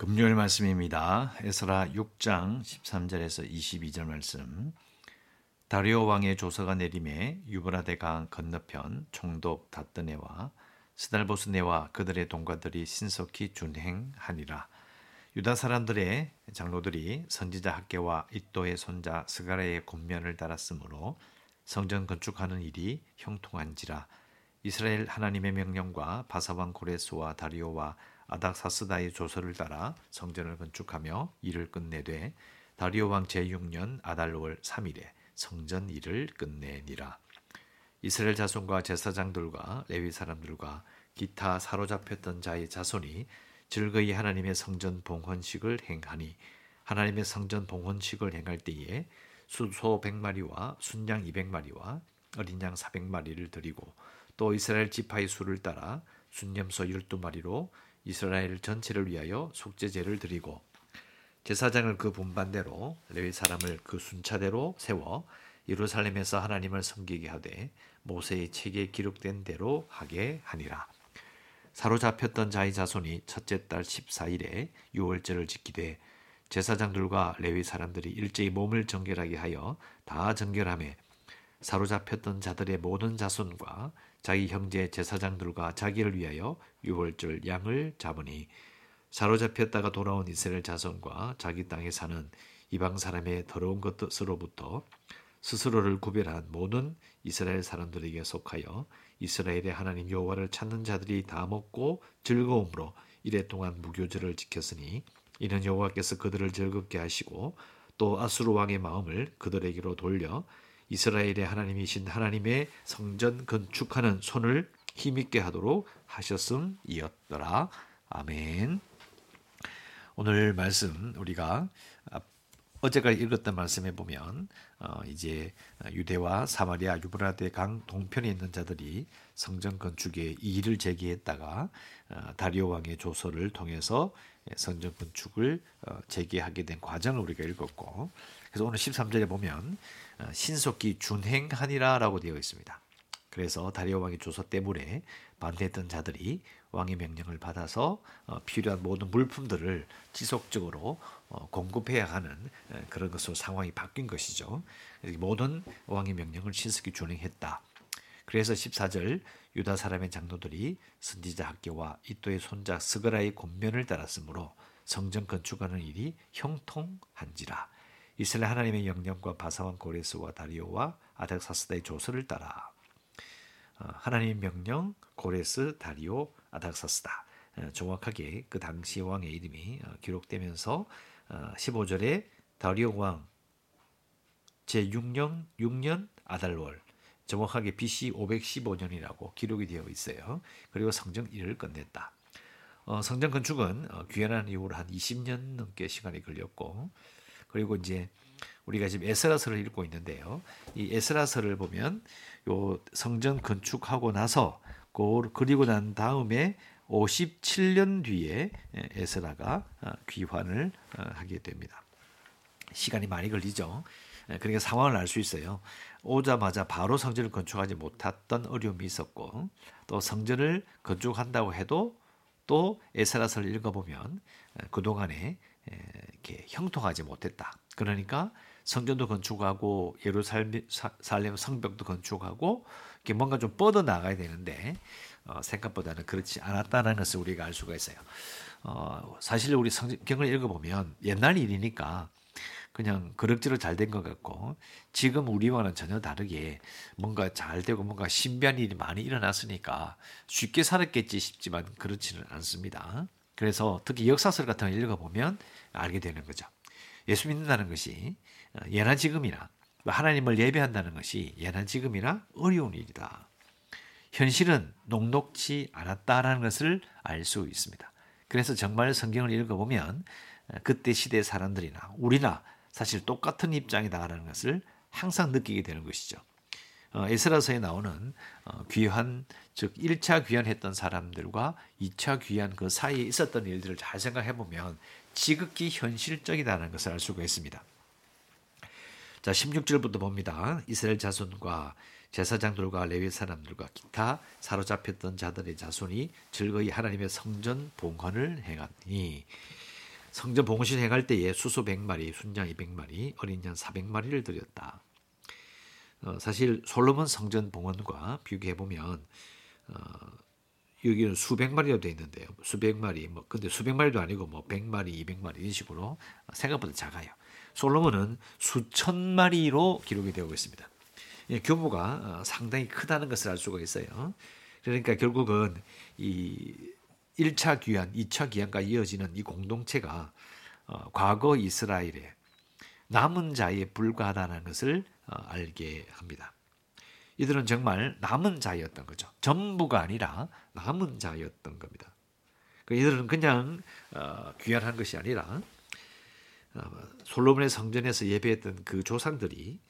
금요일 말씀입니다. 에스라 6장 13절에서 22절 말씀. 다리오 왕의 조서가 내림에 유브라데 강 건너편 총독 다뜨네와 스달보스네와 그들의 동과들이 신속히 준행하니라. 유다 사람들의 장로들이 선지자 학계와 이또의 손자 스가라의 곤면을 따랐으므로 성전 건축하는 일이 형통한지라. 이스라엘 하나님의 명령과 바사왕 고레스와 다리오와 아닥사스다의 조서를 따라 성전을 건축하며 일을 끝내되 다리오 왕 제6년 아달월 3일에 성전 일을 끝내니라. 이스라엘 자손과 제사장들과 레위 사람들과 기타 사로잡혔던 자의 자손이 즐거이 하나님의 성전 봉헌식을 행하니 하나님의 성전 봉헌식을 행할 때에 수소 100마리와 순양 200마리와 어린 양 400마리를 드리고 또 이스라엘 지파의 수를 따라 순념소 12마리로 이스라엘 전체를 위하여 속죄제를 드리고 제사장을 그 분반대로 레위 사람을 그 순차대로 세워 예루살렘에서 하나님을 섬기게 하되 모세의 책에 기록된 대로 하게 하니라. 사로잡혔던 자의 자손이 첫째 달 14일에 유월절을 지키되 제사장들과 레위 사람들이 일제히 몸을 정결하게 하여 다 정결함에 사로잡혔던 자들의 모든 자손과 자기 형제 제사장들과 자기를 위하여 유월절 양을 잡으니 사로잡혔다가 돌아온 이스라엘 자손과 자기 땅에 사는 이방 사람의 더러운 것으로부터 스스로를 구별한 모든 이스라엘 사람들에게 속하여 이스라엘의 하나님 여호와를 찾는 자들이 다 먹고 즐거움으로 이래 동안 무교절을 지켰으니 이는 여호와께서 그들을 즐겁게 하시고 또 아수르 왕의 마음을 그들에게로 돌려 이스라엘의 하나님이신 하나님의 성전 건축하는 손을 힘있게 하도록 하셨음이었더라. 아멘. 오늘 말씀 우리가 어제까지 읽었던 말씀에 보면 어 이제 유대와 사마리아 유브라데 강 동편에 있는 자들이 성전 건축에 이의를 제기했다가 어 다리오 왕의 조서를 통해서 성전 건축을 어 재개하게 된 과정을 우리가 읽었고 그래서 오늘 13절에 보면 어, 신속히 준행하니라라고 되어 있습니다. 그래서 다리오 왕의 조서 때문에 반대했던 자들이 왕의 명령을 받아서 어, 필요한 모든 물품들을 지속적으로 어, 공급해야 하는 그런 것으로 상황이 바뀐 것이죠. 모든 왕의 명령을 신속히 준행했다. 그래서 14절 유다 사람의 장로들이 선지자 학교와 이또의 손자 스그라의 권면을 따랐으므로 성전 건축하는 일이 형통한지라. 이스라엘 하나님의 영령과 바사왕 고레스와 다리오와 아닥사스다의 조서를 따라 어, 하나님의 명령 고레스 다리오 아닥사스다 어, 정확하게 그 당시 왕의 이름이 어, 기록되면서 15절에 다리오 왕 제6년 6년 아달월 정확하게 BC 515년이라고 기록이 되어 있어요. 그리고 성전 일을 끝냈다. 어, 성전 건축은 어, 귀환한 이후로 한 20년 넘게 시간이 걸렸고 그리고 이제 우리가 지금 에스라서를 읽고 있는데요. 이 에스라서를 보면 요 성전 건축하고 나서 그리고 난 다음에 57년 뒤에 에스라가 어, 귀환을 어, 하게 됩니다. 시간이 많이 걸리죠. 그러니까 상황을 알 수 있어요. 오자마자 바로 성전을 건축하지 못했던 어려움이 있었고 또 성전을 건축한다고 해도 또 에스라서를 읽어보면 그동안에 이렇게 형통하지 못했다. 그러니까 성전도 건축하고 예루살렘 성벽도 건축하고 이렇게 뭔가 좀 뻗어 나가야 되는데 어, 생각보다는 그렇지 않았다는 것을 우리가 알 수가 있어요. 어, 사실 우리 성경을 읽어보면 옛날 일이니까 그냥 그럭저럭 잘 된 것 같고 지금 우리와는 전혀 다르게 뭔가 잘 되고 뭔가 신비한 일이 많이 일어났으니까 쉽게 살았겠지 싶지만 그렇지는 않습니다. 그래서 특히 역사설 같은 걸 읽어보면 알게 되는 거죠. 예수 믿는다는 것이 어, 예나 지금이나 하나님을 예배한다는 것이 예나 지금이나 어려운 일이다. 현실은 녹록치 않았다라는 것을 알 수 있습니다. 그래서 정말 성경을 읽어보면 어, 그때 시대 사람들이나 우리나 사실 똑같은 입장이다라는 것을 항상 느끼게 되는 것이죠. 어, 에스라서에 나오는 어, 귀환 즉 1차 귀환했던 사람들과 2차 귀환 그 사이에 있었던 일들을 잘 생각해 보면 지극히 현실적이다는 것을 알 수가 있습니다. 자, 16절부터 봅니다. 이스라엘 자손과 제사장들과 레위 사람들과 기타 사로잡혔던 자들의 자손이 즐거이 하나님의 성전 봉헌을 행하니 성전 봉신 행할 때에 수소 100마리, 순양 200마리, 어린 양 400마리를 드렸다. 어, 사실 솔로몬 성전 봉헌과 비교해 보면 어, 여기는 수백 마리로 되어 있는데요. 수백 마리, 뭐 근데 수백 마리도 아니고 뭐 100마리, 200마리 이런 식으로 생각보다 작아요. 솔로몬은 수천 마리로 기록이 되고 있습니다. 예, 규모가 어, 상당히 크다는 것을 알 수가 있어요. 그러니까 결국은 이 1차 귀환, 2차 귀환과 이어지는 이 공동체가 어, 과거 이스라엘의 남은 자에 불과하다는 것을 어, 알게 합니다. 이들은 정말 남은 자였던 거죠. 전부가 아니라 남은 자였던 겁니다. 그 이들은 그냥 어, 귀환한 것이 아니라 어, 솔로몬의 성전에서 예배했던 그 조상들이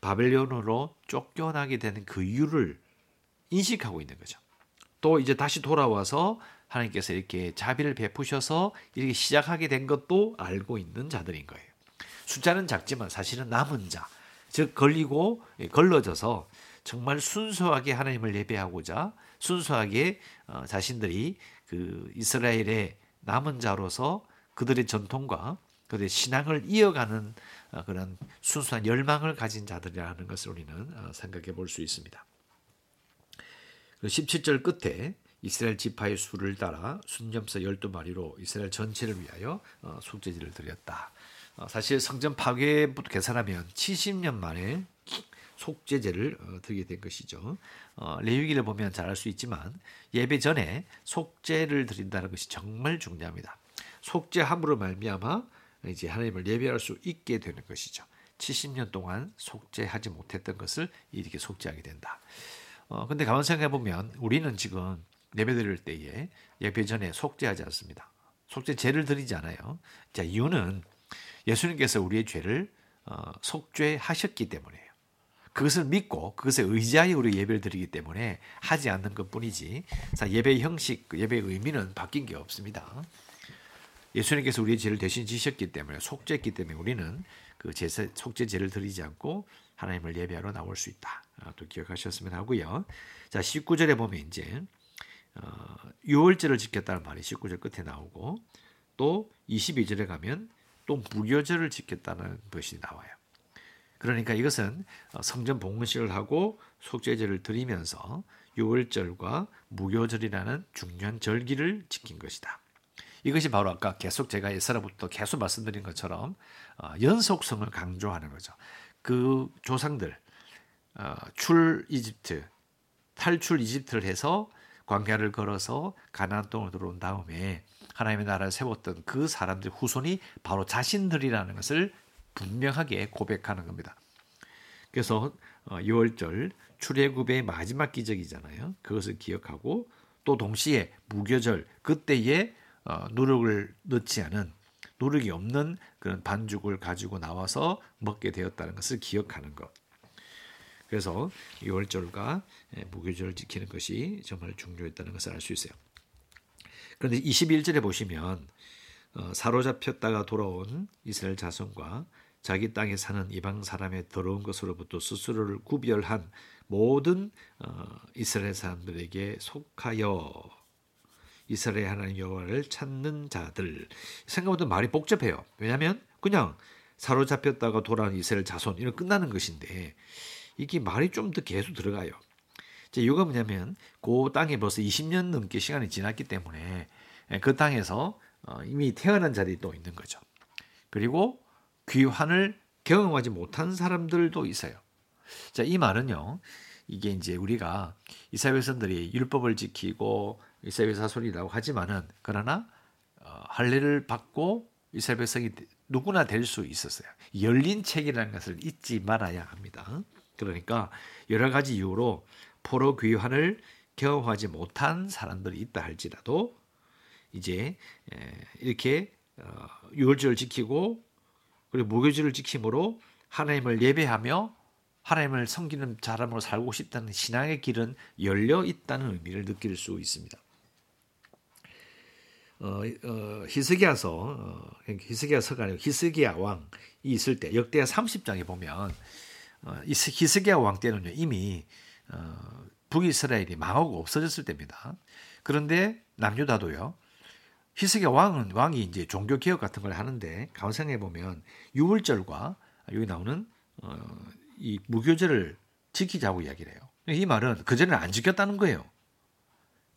바벨론으로 쫓겨나게 되는 그 이유를 인식하고 있는 거죠. 또 이제 다시 돌아와서 하나님께서 이렇게 자비를 베푸셔서 이렇게 시작하게 된 것도 알고 있는 자들인 거예요. 숫자는 작지만 사실은 남은 자, 즉 걸리고 예, 걸러져서 정말 순수하게 하나님을 예배하고자 순수하게 어, 자신들이 그 이스라엘의 남은 자로서 그들의 전통과 그들의 신앙을 이어가는 어, 그런 순수한 열망을 가진 자들이라는 것을 우리는 어, 생각해 볼 수 있습니다. 17절 끝에 이스라엘 지파의 수를 따라 순념서 12마리로 이스라엘 전체를 위하여 어, 속죄제를 드렸다. 어, 사실 성전 파괴부터 계산하면 70년 만에 속죄제를 어, 드리게 된 것이죠. 레위기를 보면 잘 알 수 있지만 예배 전에 속죄를 드린다는 것이 정말 중요합니다. 속죄함으로 말미암아 이제 하나님을 예배할 수 있게 되는 것이죠. 70년 동안 속죄하지 못했던 것을 이렇게 속죄하게 된다. 어, 근데 가만 생각해 보면 우리는 지금 예배 드릴 때에 예배 전에 속죄하지 않습니다. 속죄 죄를 드리지 않아요. 자, 이유는 예수님께서 우리의 죄를 어, 속죄하셨기 때문이에요. 그것을 믿고 그것에 의지하여 우리 예배를 드리기 때문에 하지 않는 것뿐이지. 자, 예배 형식, 그 예배의 의미는 바뀐 게 없습니다. 예수님께서 우리의 죄를 대신 지셨기 때문에 속죄했기 때문에 우리는 그 제사, 속죄제를 드리지 않고 하나님을 예배하러 나올 수 있다. 아, 또 기억하셨으면 하고요. 자, 19절에 보면 이제 어, 6월절을 지켰다는 말이 19절 끝에 나오고 또 22절에 가면 또 무교절을 지켰다는 것이 나와요. 그러니까 이것은 어, 성전 봉헌식을 하고 속죄제를 드리면서 6월절과 무교절이라는 중요한 절기를 지킨 것이다. 이것이 바로 아까 계속 제가 예서부터 계속 말씀드린 것처럼 어, 연속성을 강조하는 거죠. 그 조상들 출 이집트 탈출 이집트를 해서 광야를 걸어서 가나안 땅으로 들어온 다음에 하나님의 나라를 세웠던 그 사람들 후손이 바로 자신들이라는 것을 분명하게 고백하는 겁니다. 그래서 6월절 어, 출애굽의 마지막 기적이잖아요. 그것을 기억하고 또 동시에 무교절 그때에 어, 누룩을 넣지 않은 누룩이 없는 그런 반죽을 가지고 나와서 먹게 되었다는 것을 기억하는 것. 그래서 6월절과 예, 무교절을 지키는 것이 정말 중요했다는 것을 알 수 있어요. 그런데 21절에 보시면 어, 사로잡혔다가 돌아온 이스라엘 자손과 자기 땅에 사는 이방 사람의 더러운 것으로부터 스스로를 구별한 모든 어, 이스라엘 사람들에게 속하여 이스라엘 하나님 여호와를 찾는 자들 생각보다 말이 복잡해요. 왜냐하면 그냥 사로잡혔다가 돌아온 이스라엘 자손 이런 끝나는 것인데 이게 말이 좀 더 계속 들어가요. 이유가 뭐냐면 그 땅에 벌써 20년 넘게 시간이 지났기 때문에 예, 그 땅에서 어, 이미 태어난 자들이 또 있는 거죠. 그리고 귀환을 경험하지 못한 사람들도 있어요. 자, 이 말은요. 이게 이제 우리가 이스라엘 백성들이 율법을 지키고 이스라엘 사손이라고 하지만은 그러나 어, 할례를 받고 이스라엘 백성이 누구나 될 수 있었어요. 열린 책이라는 것을 잊지 말아야 합니다. 그러니까 여러 가지 이유로 포로 귀환을 경험하지 못한 사람들이 있다 할지라도 이제 이렇게 어, 유월절을 지키고 그리고 무교절을 지킴으로 하나님을 예배하며 하나님을 섬기는 사람으로 살고 싶다는 신앙의 길은 열려 있다는 의미를 느낄 수 있습니다. 어, 어, 히스기야서 어, 히스기야서가 아니고 히스기야 왕이 있을 때 역대하 30장에 보면 어, 히스기야 왕 때는요 이미 어, 북이스라엘이 망하고 없어졌을 때입니다. 그런데 남유다도요 히스기야 왕은 왕이 이제 종교 개혁 같은 걸 하는데 가만 생각해 보면 유월절과 여기 나오는 어, 이 무교절을 지키자고 이야기를 해요. 이 말은 그 전에는 안 지켰다는 거예요.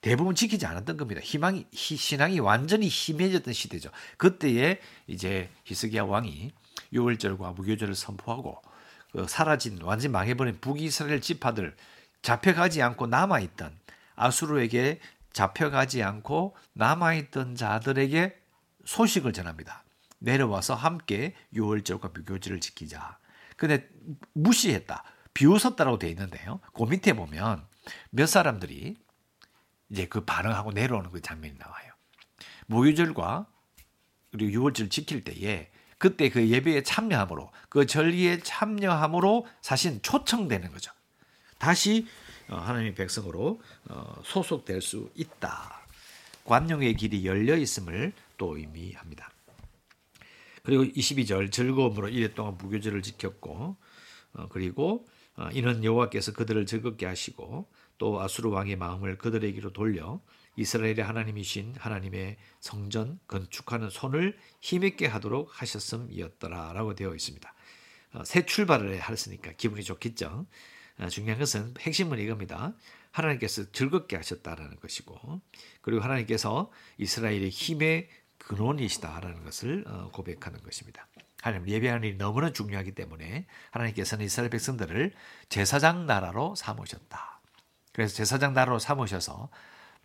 대부분 지키지 않았던 겁니다. 희망이 신앙이 완전히 희미해졌던 시대죠. 그때에 이제 히스기야 왕이 유월절과 무교절을 선포하고 그 사라진 완전 망해버린 북이스라엘 지파들 잡혀가지 않고 남아있던 아수르에게 잡혀가지 않고 남아있던 자들에게 소식을 전합니다. 내려와서 함께 유월절과 무교절을 지키자. 근데 무시했다. 비웃었다라고 되어 있는데요. 그 밑에 보면 몇 사람들이 이제 그 반응하고 내려오는 그 장면이 나와요. 무교절과 그리고 유월절 지킬 때에 그때 그 예배에 참여함으로 그 절기에 참여함으로 사실 초청되는 거죠. 다시 어, 하나님의 백성으로 어, 소속될 수 있다. 관용의 길이 열려 있음을 또 의미합니다. 그리고 22절 즐거움으로 이래 동안 무교절을 지켰고 어, 그리고 이는 여호와께서 그들을 즐겁게 하시고 또 아수르 왕의 마음을 그들에게로 돌려 이스라엘의 하나님이신 하나님의 성전 건축하는 손을 힘있게 하도록 하셨음이었더라라고 되어 있습니다. 새 출발을 했으니까 기분이 좋겠죠. 아, 중요한 것은 핵심은 이겁니다. 하나님께서 즐겁게 하셨다라는 것이고 그리고 하나님께서 이스라엘의 힘의 근원이시다라는 것을 어, 고백하는 것입니다. 하나님 예배하는 일이 너무나 중요하기 때문에 하나님께서는 이스라엘 백성들을 제사장 나라로 삼으셨다. 그래서 제사장 나라로 삼으셔서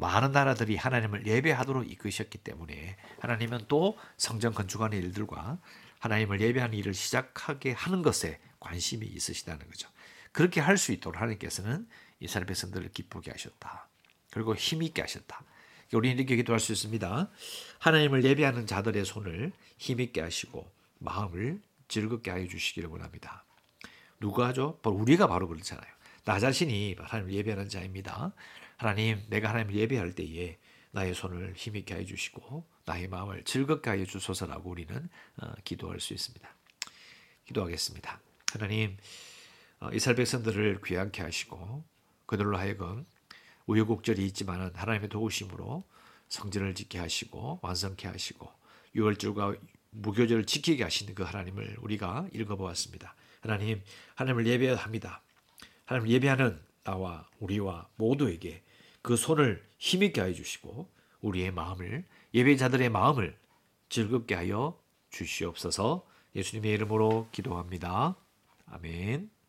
많은 나라들이 하나님을 예배하도록 이끄셨기 때문에 하나님은 또 성전 건축하는 일들과 하나님을 예배하는 일을 시작하게 하는 것에 관심이 있으시다는 거죠. 그렇게 할 수 있도록 하나님께서는 이스라엘 백성들을 기쁘게 하셨다. 그리고 힘있게 하셨다. 우리는 이렇게 기도할 수 있습니다. 하나님을 예배하는 자들의 손을 힘있게 하시고 마음을 즐겁게 하여 주시기를 원합니다. 누가 하죠? 바로 우리가 바로 그렇잖아요. 나 자신이 하나님을 예배하는 자입니다. 하나님, 내가 하나님을 예배할 때에 나의 손을 힘있게 하여 주시고 나의 마음을 즐겁게 하여 주소서라고 우리는 어, 기도할 수 있습니다. 기도하겠습니다. 하나님, 어, 이스라엘 백성들을 귀하게 하시고 그들로 하여금 우여곡절이 있지만은 하나님의 도우심으로 성전을 짓게 하시고 완성케 하시고 유월절과 무교절을 지키게 하시는 그 하나님을 우리가 읽어보았습니다. 하나님, 하나님을 예배합니다. 하나님 예배하는 나와 우리와 모두에게 그 손을 힘있게 하여 주시고 우리의 마음을 예배자들의 마음을 즐겁게 하여 주시옵소서 예수님의 이름으로 기도합니다. 아멘.